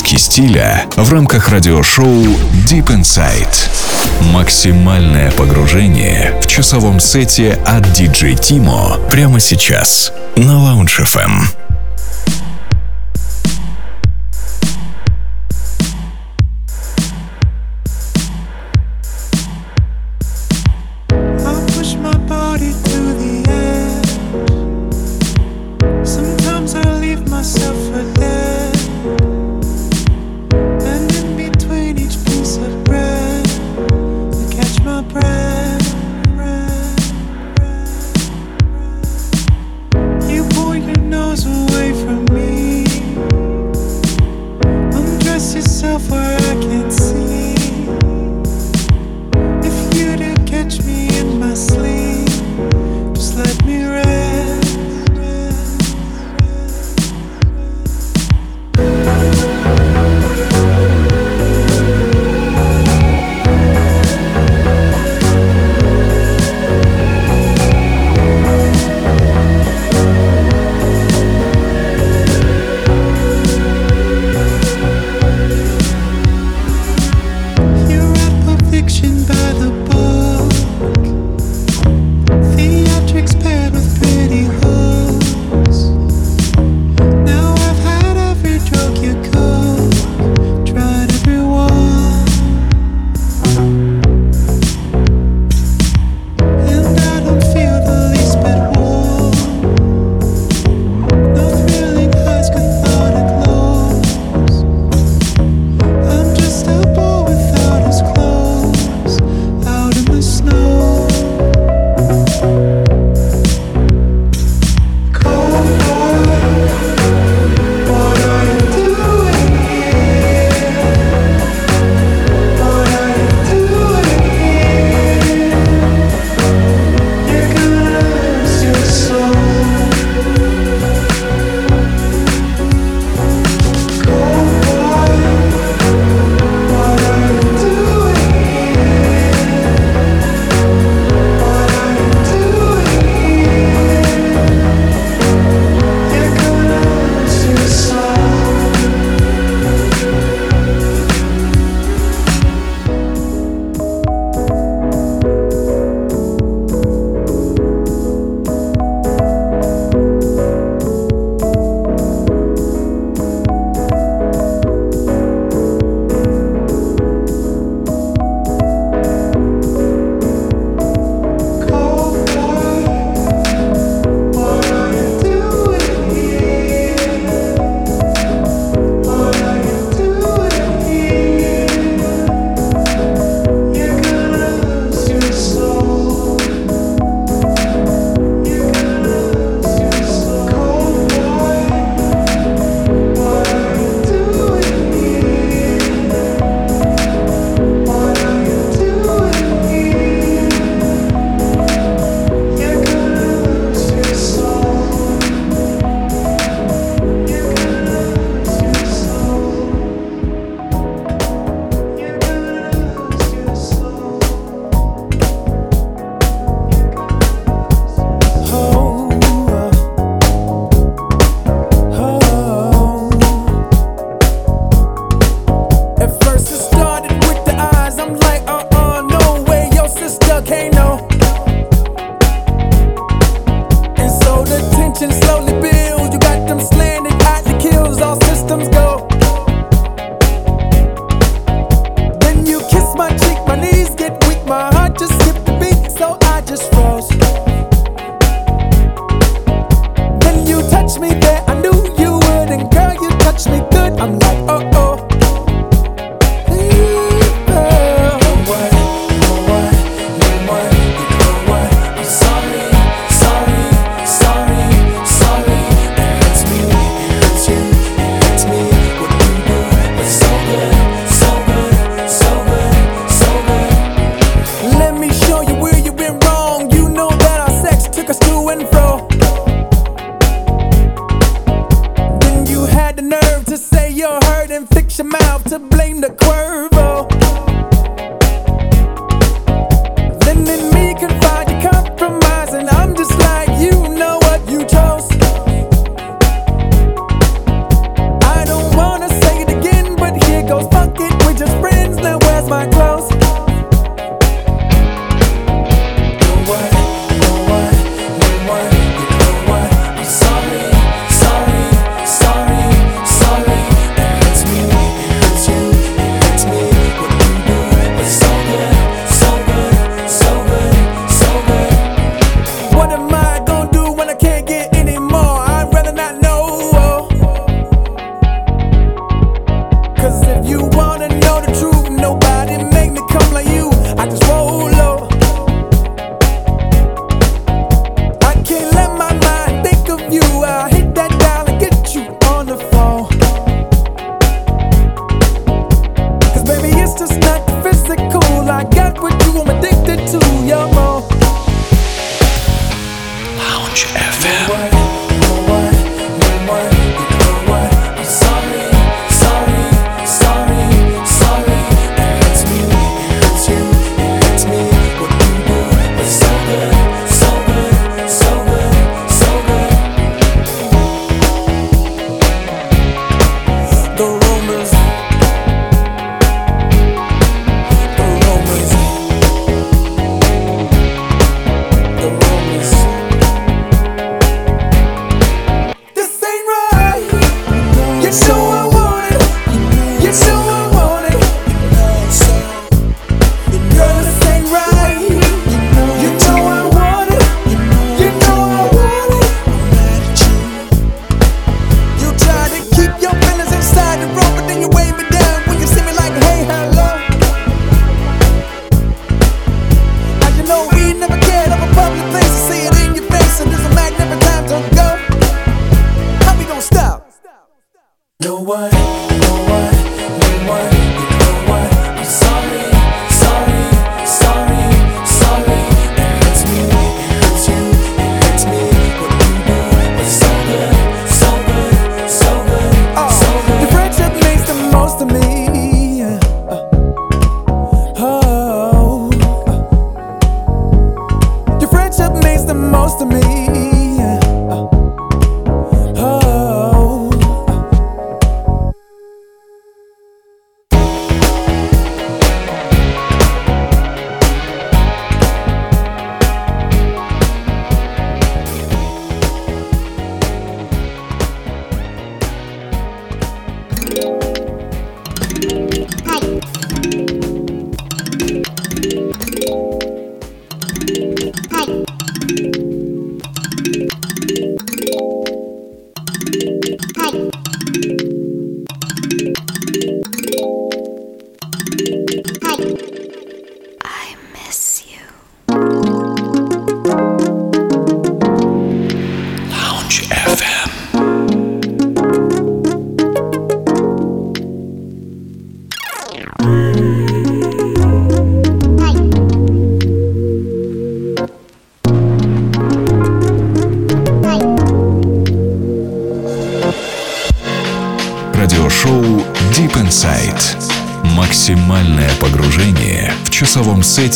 краски стиля в рамках радиошоу Deep Inside. Максимальное погружение в часовом сете от DJ Тимо прямо сейчас на Lounge FM. No what?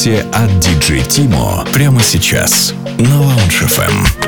миксе от диджей Тимо прямо сейчас на Lounge FM.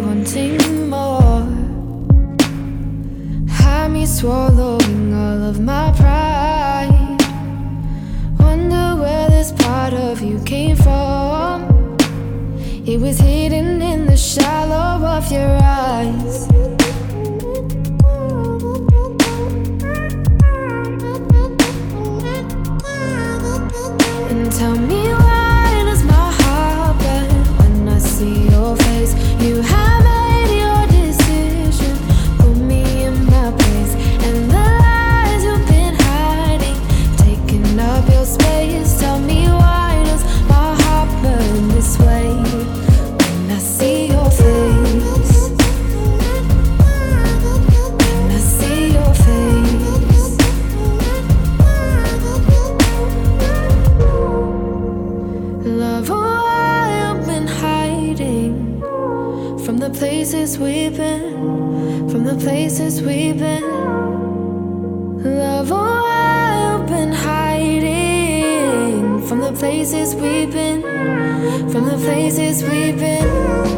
wanting more. Had me swallowing all of my pride. Wonder where this part of you came from. It was hidden in the shallow of your eyes. places we've been. Love, oh, I've been hiding from the places we've been. From the places we've been.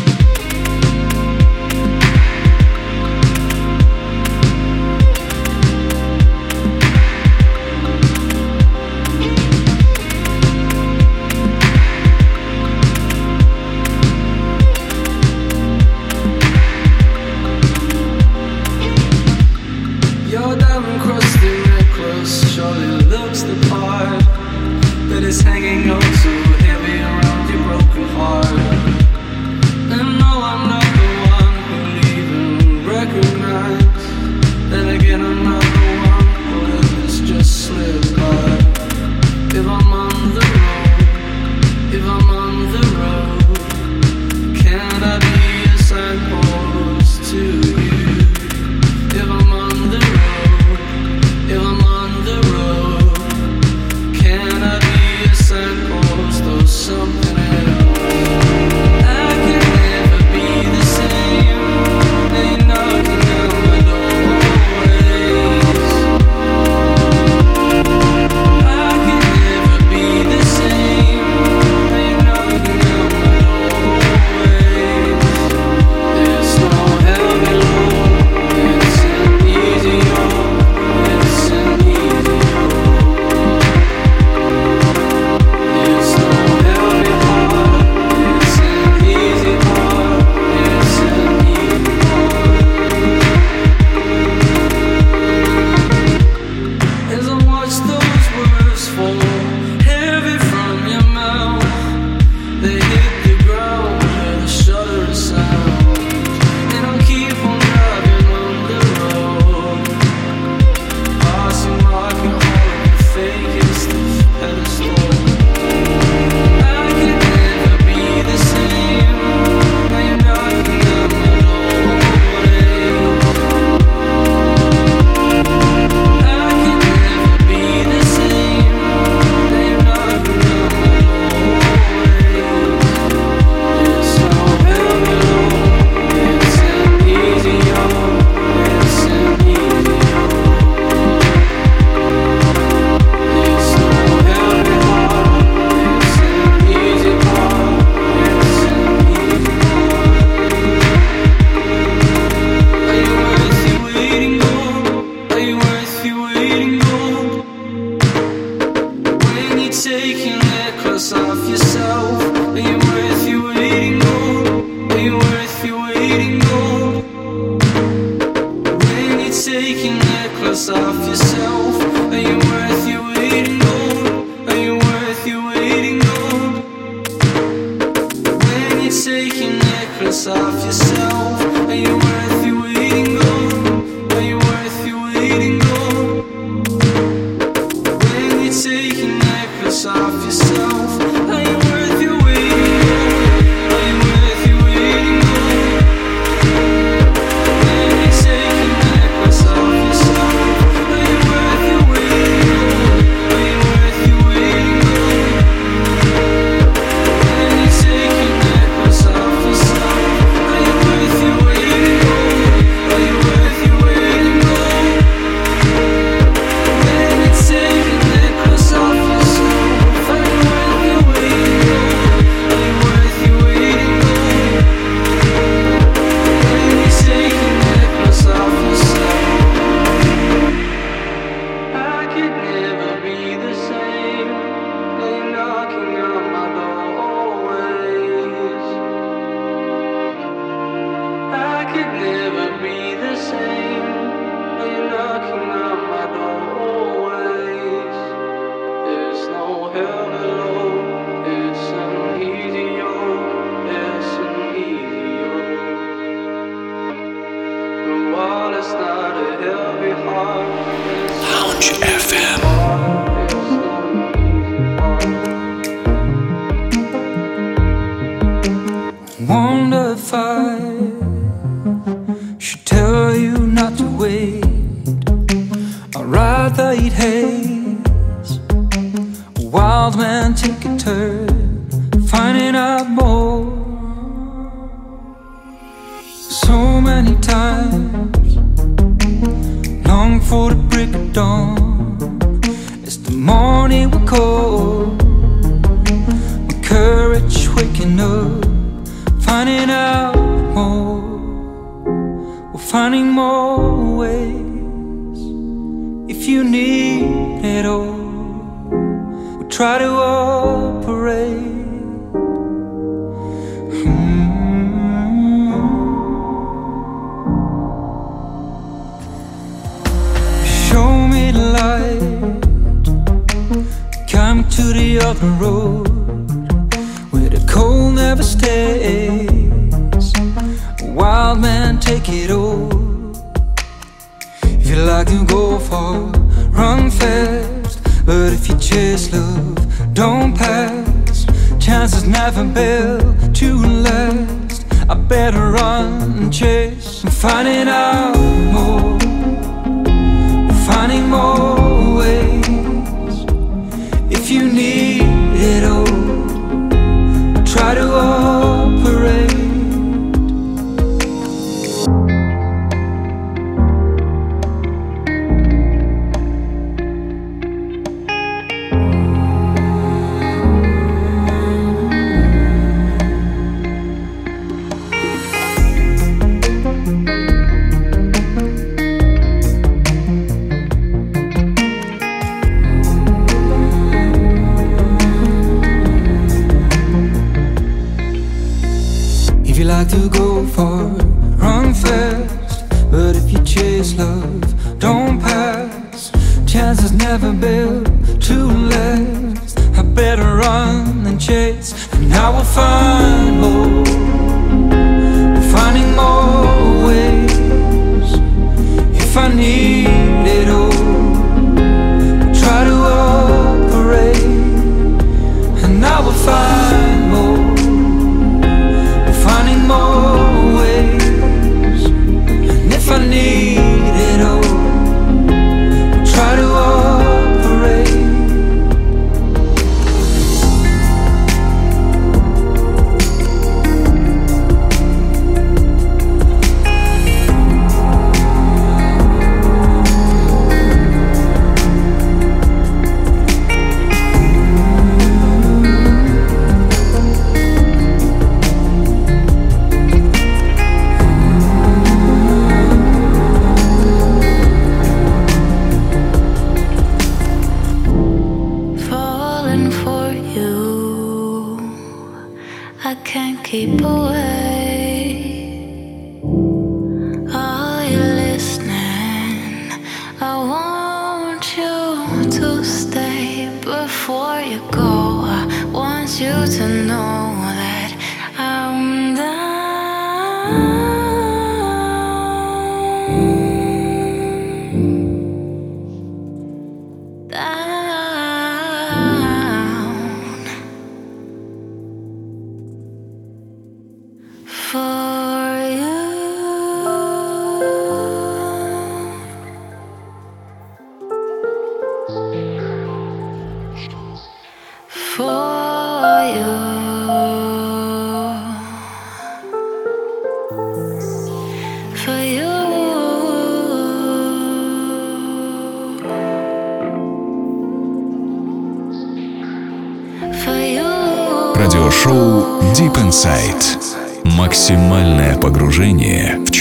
FM.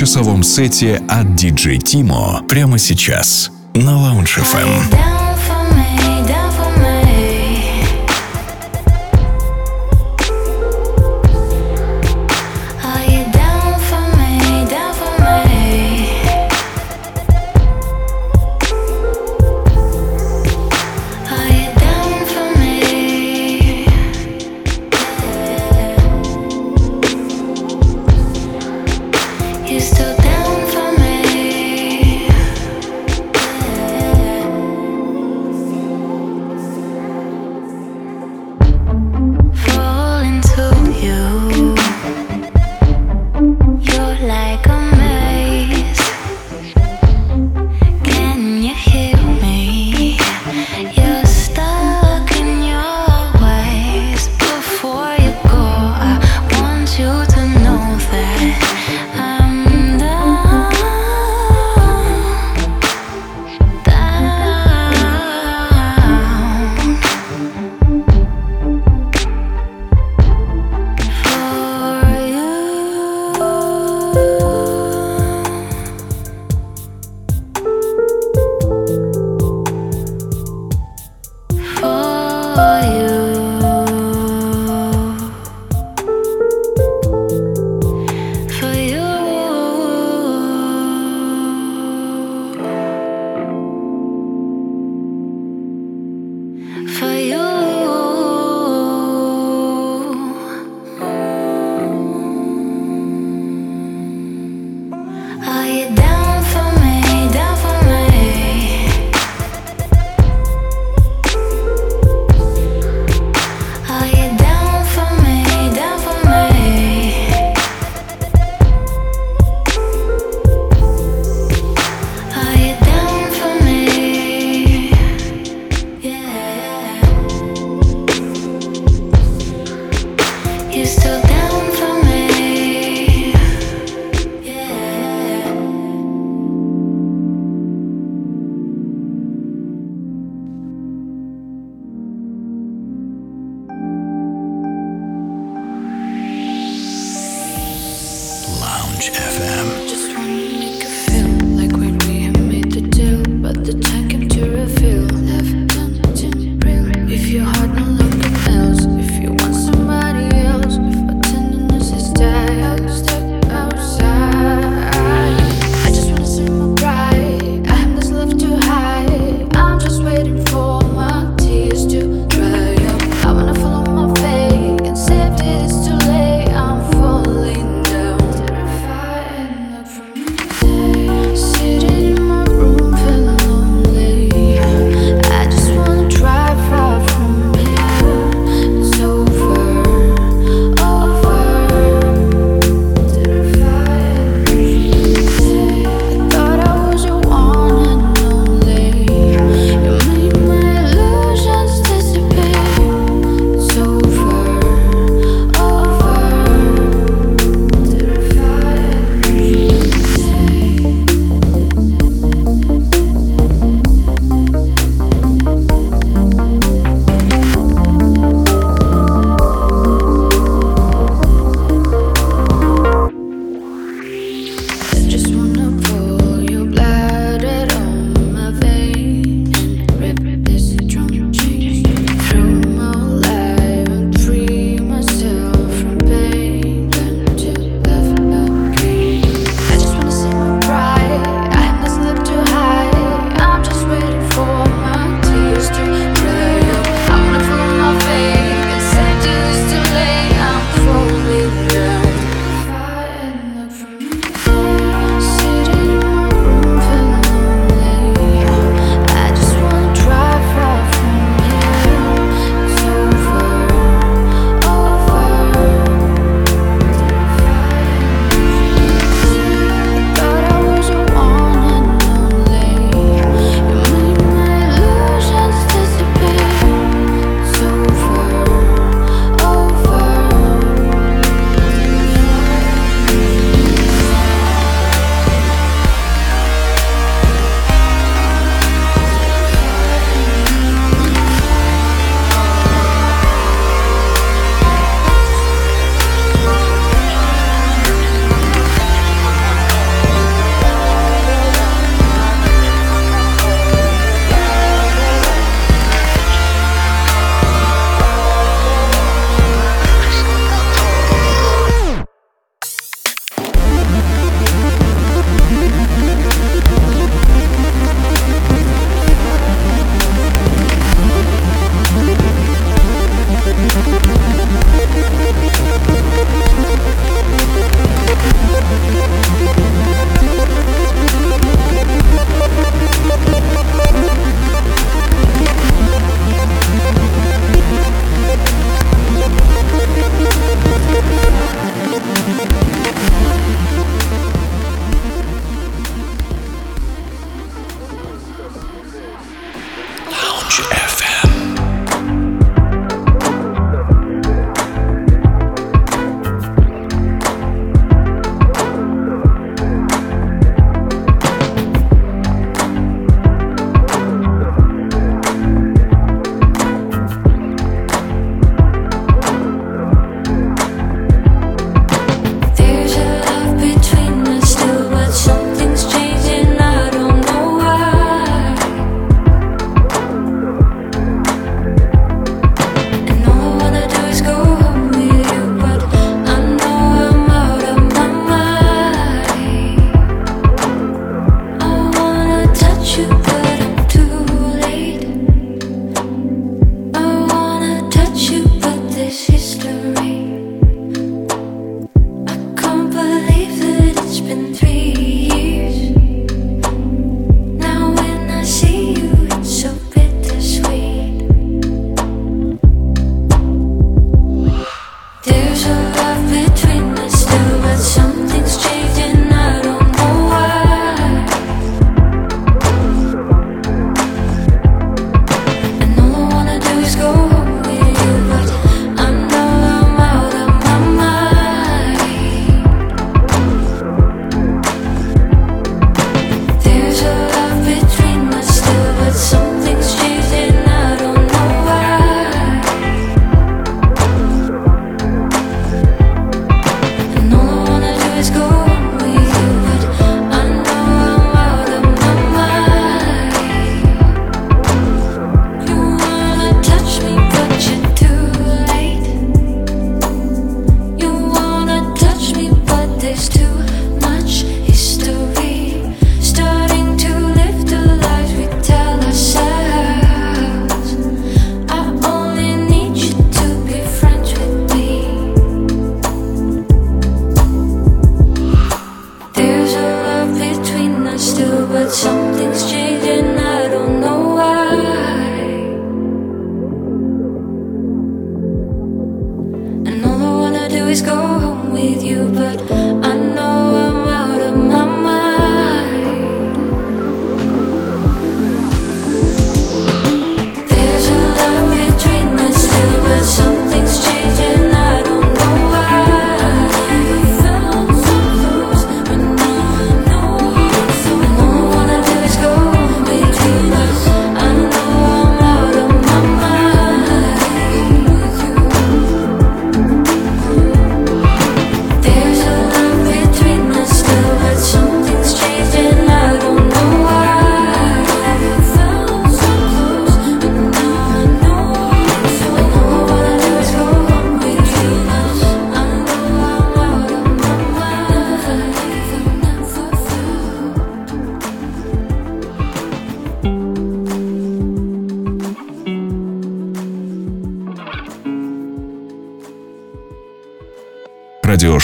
двухчасовом сете от DJ Timo прямо сейчас на Lounge эм. FM.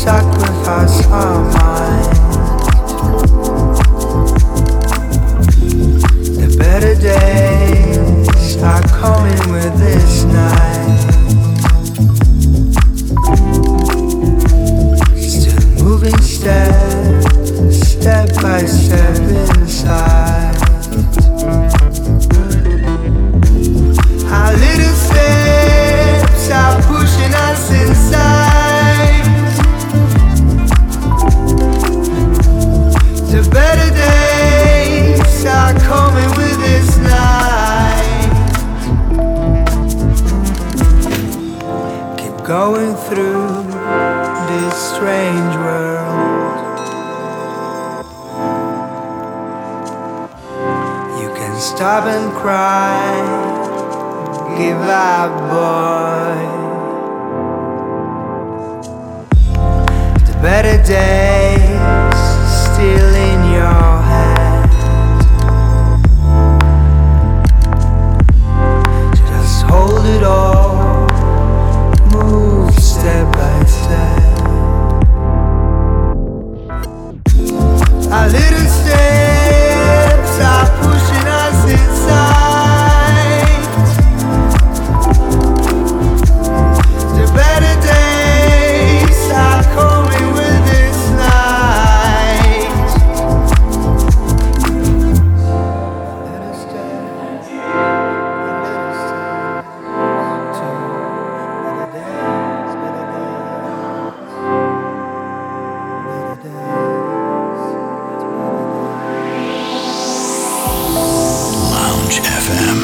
sacrifice our minds. The better days are coming with this night. cry. Give up, boy. The better day. FM.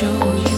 就